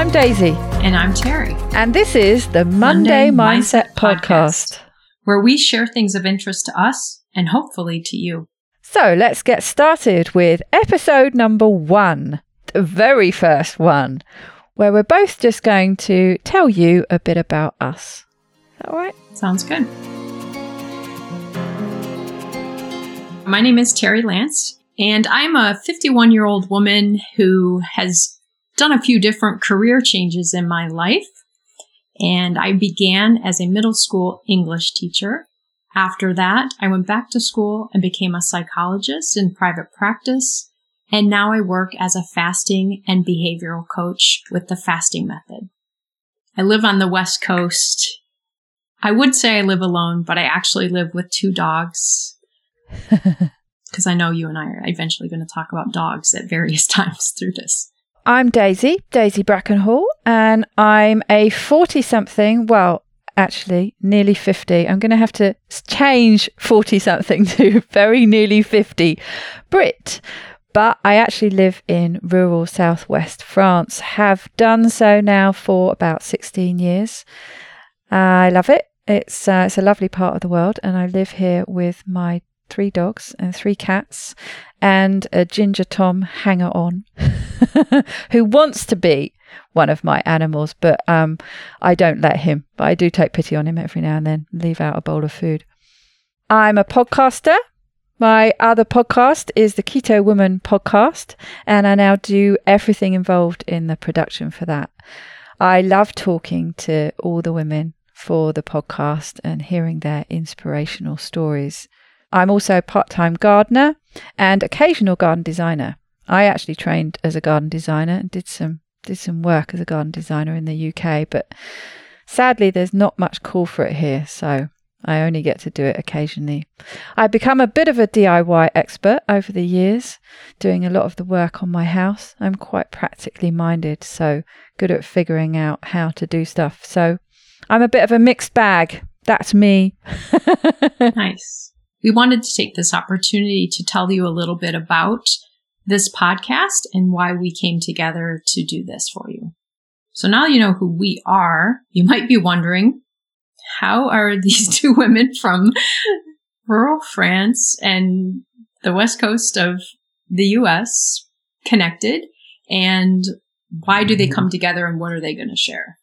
I'm Daisy. And I'm Terri. And this is the Monday, Monday Mindset, Mindset Podcast, Podcast, where we share things of interest to us and hopefully to you. So let's get started with episode number one, the very first one, where we're both just going to tell you a bit about us. All right? Sounds good. My name is Terri Lance, and I'm a 51 year old woman who has done a few different career changes in my life. And I began as a middle school English teacher. After that, I went back to school and became a psychologist in private practice. And now I work as a fasting and behavioral coach with the fasting method. I live on the West Coast. I would say I live alone, but I actually live with two dogs. Because I know you and I are eventually going to talk about dogs at various times through this. I'm Daisy, Daisy Brackenhall, and I'm a 40 something, well, actually, nearly 50. I'm going to have to change 40 something to very nearly 50 Brit. But I actually live in rural southwest France, have done so now for about 16 years. I love it. It's, uh, it's a lovely part of the world, and I live here with my three dogs and three cats and a ginger Tom hanger on who wants to be one of my animals, but um, I don't let him. But I do take pity on him every now and then, leave out a bowl of food. I'm a podcaster. My other podcast is the Keto Woman podcast, and I now do everything involved in the production for that. I love talking to all the women for the podcast and hearing their inspirational stories. I'm also a part time gardener and occasional garden designer. I actually trained as a garden designer and did some did some work as a garden designer in the UK, but sadly there's not much call for it here, so I only get to do it occasionally. I've become a bit of a DIY expert over the years, doing a lot of the work on my house. I'm quite practically minded, so good at figuring out how to do stuff. So I'm a bit of a mixed bag. That's me. nice. We wanted to take this opportunity to tell you a little bit about this podcast and why we came together to do this for you. So now you know who we are. You might be wondering, how are these two women from rural France and the west coast of the US connected? And why do they mm-hmm. come together and what are they going to share?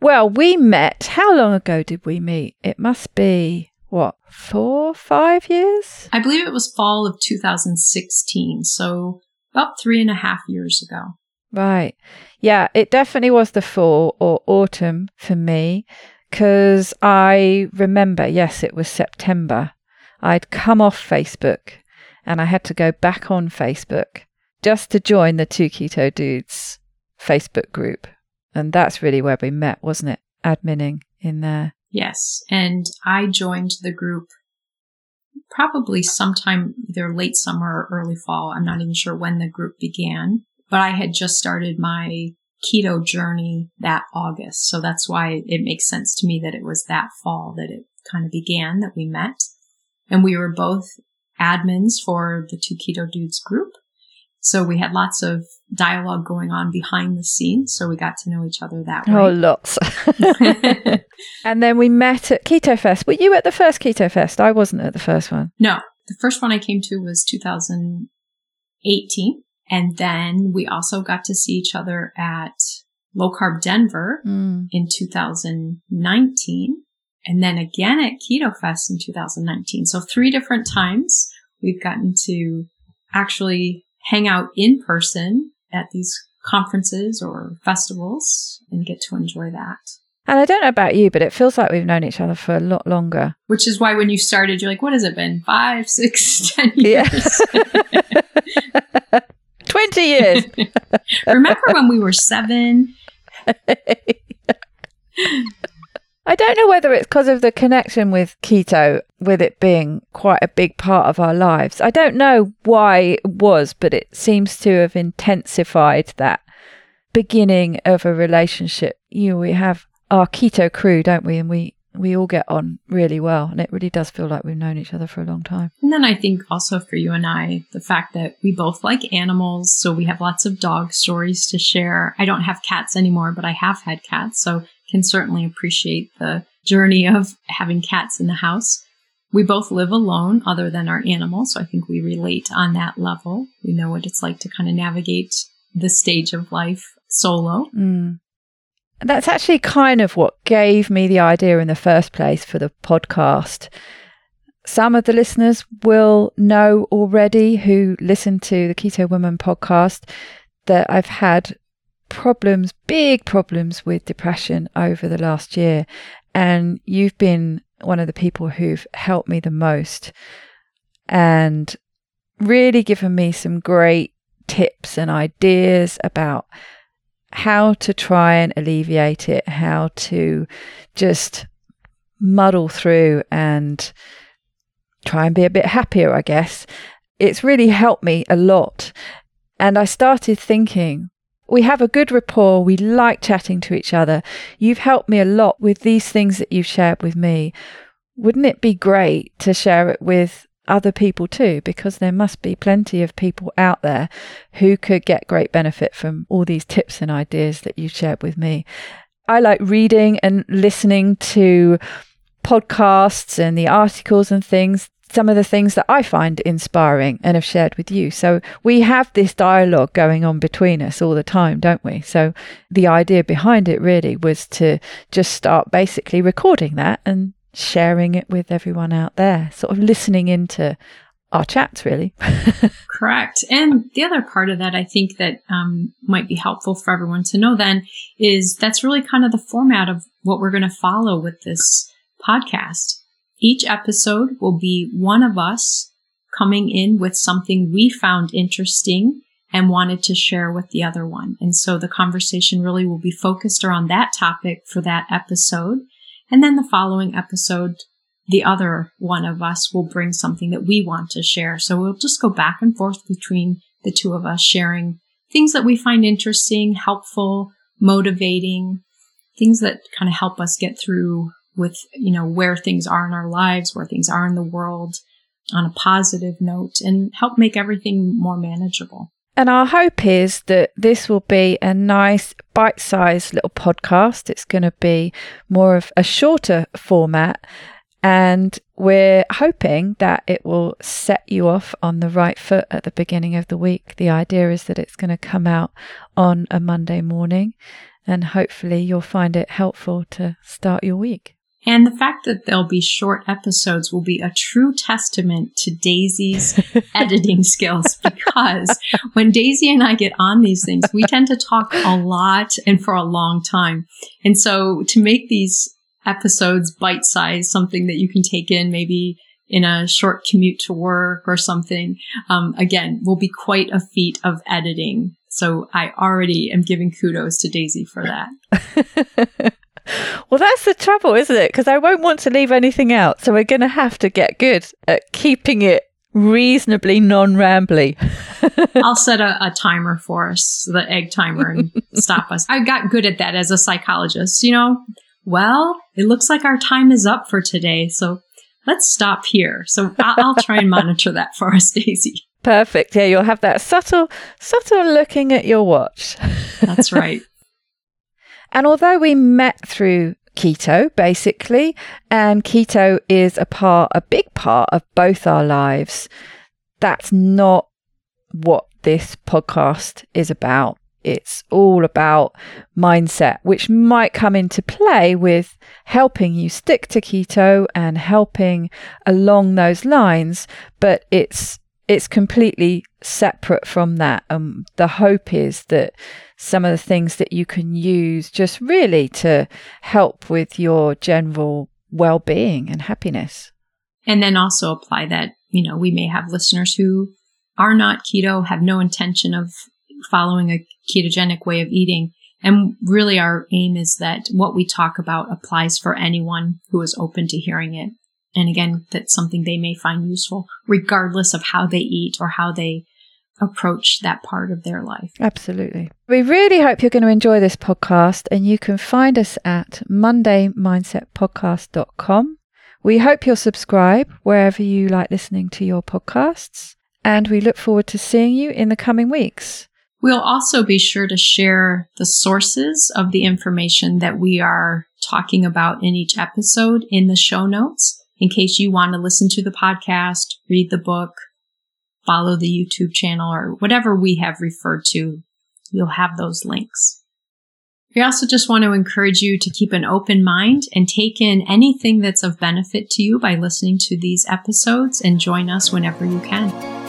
Well, we met. How long ago did we meet? It must be what, four, five years? I believe it was fall of 2016. So about three and a half years ago. Right. Yeah, it definitely was the fall or autumn for me because I remember, yes, it was September. I'd come off Facebook and I had to go back on Facebook just to join the Two Keto Dudes Facebook group. And that's really where we met, wasn't it? Adminning in there. Yes. And I joined the group probably sometime either late summer or early fall. I'm not even sure when the group began, but I had just started my keto journey that August. So that's why it makes sense to me that it was that fall that it kind of began that we met. And we were both admins for the two keto dudes group. So we had lots of dialogue going on behind the scenes. So we got to know each other that way. Oh, lots. and then we met at Keto Fest. Were you at the first Keto Fest? I wasn't at the first one. No, the first one I came to was 2018. And then we also got to see each other at Low Carb Denver mm. in 2019. And then again at Keto Fest in 2019. So three different times we've gotten to actually hang out in person at these conferences or festivals and get to enjoy that. And I don't know about you, but it feels like we've known each other for a lot longer. Which is why when you started, you're like, what has it been? Five, six, ten years? Yeah. 20 years. Remember when we were seven? I don't know whether it's because of the connection with keto, with it being quite a big part of our lives. I don't know why it was, but it seems to have intensified that beginning of a relationship. You know, we have our keto crew, don't we? And we we all get on really well. And it really does feel like we've known each other for a long time. And then I think also for you and I, the fact that we both like animals. So we have lots of dog stories to share. I don't have cats anymore, but I have had cats. So can certainly appreciate the journey of having cats in the house. We both live alone other than our animals. So I think we relate on that level. We know what it's like to kind of navigate the stage of life solo. Mm. That's actually kind of what gave me the idea in the first place for the podcast. Some of the listeners will know already who listen to the Keto Woman podcast that I've had problems, big problems with depression over the last year. And you've been one of the people who've helped me the most and really given me some great tips and ideas about how to try and alleviate it, how to just muddle through and try and be a bit happier, I guess. It's really helped me a lot. And I started thinking, we have a good rapport. We like chatting to each other. You've helped me a lot with these things that you've shared with me. Wouldn't it be great to share it with other people too, because there must be plenty of people out there who could get great benefit from all these tips and ideas that you've shared with me. I like reading and listening to podcasts and the articles and things, some of the things that I find inspiring and have shared with you. So we have this dialogue going on between us all the time, don't we? So the idea behind it really was to just start basically recording that and sharing it with everyone out there, sort of listening into our chats, really. Correct. And the other part of that, I think that um, might be helpful for everyone to know then is that's really kind of the format of what we're going to follow with this podcast. Each episode will be one of us coming in with something we found interesting and wanted to share with the other one. And so the conversation really will be focused around that topic for that episode. And then the following episode, the other one of us will bring something that we want to share. So we'll just go back and forth between the two of us sharing things that we find interesting, helpful, motivating, things that kind of help us get through with, you know, where things are in our lives, where things are in the world on a positive note and help make everything more manageable. And our hope is that this will be a nice bite sized little podcast. It's going to be more of a shorter format. And we're hoping that it will set you off on the right foot at the beginning of the week. The idea is that it's going to come out on a Monday morning, and hopefully, you'll find it helpful to start your week. And the fact that there'll be short episodes will be a true testament to Daisy's editing skills because when Daisy and I get on these things, we tend to talk a lot and for a long time. And so to make these episodes bite sized, something that you can take in maybe in a short commute to work or something, um, again, will be quite a feat of editing. So I already am giving kudos to Daisy for that. Well, that's the trouble, isn't it? Because I won't want to leave anything out. So we're going to have to get good at keeping it reasonably non rambly. I'll set a, a, timer for us, the egg timer, and stop us. I got good at that as a psychologist. You know, well, it looks like our time is up for today. So let's stop here. So I'll, I'll try and monitor that for us, Daisy. Perfect. Yeah, you'll have that subtle, subtle looking at your watch. That's right. And although we met through keto, basically, and keto is a part, a big part of both our lives, that's not what this podcast is about. It's all about mindset, which might come into play with helping you stick to keto and helping along those lines, but it's it's completely separate from that. Um, the hope is that some of the things that you can use just really to help with your general well being and happiness. And then also apply that, you know, we may have listeners who are not keto, have no intention of following a ketogenic way of eating. And really our aim is that what we talk about applies for anyone who is open to hearing it. And again, that's something they may find useful regardless of how they eat or how they approach that part of their life. Absolutely. We really hope you're going to enjoy this podcast, and you can find us at mondaymindsetpodcast.com. We hope you'll subscribe wherever you like listening to your podcasts, and we look forward to seeing you in the coming weeks. We'll also be sure to share the sources of the information that we are talking about in each episode in the show notes in case you want to listen to the podcast, read the book, follow the YouTube channel, or whatever we have referred to. You'll have those links. We also just want to encourage you to keep an open mind and take in anything that's of benefit to you by listening to these episodes and join us whenever you can.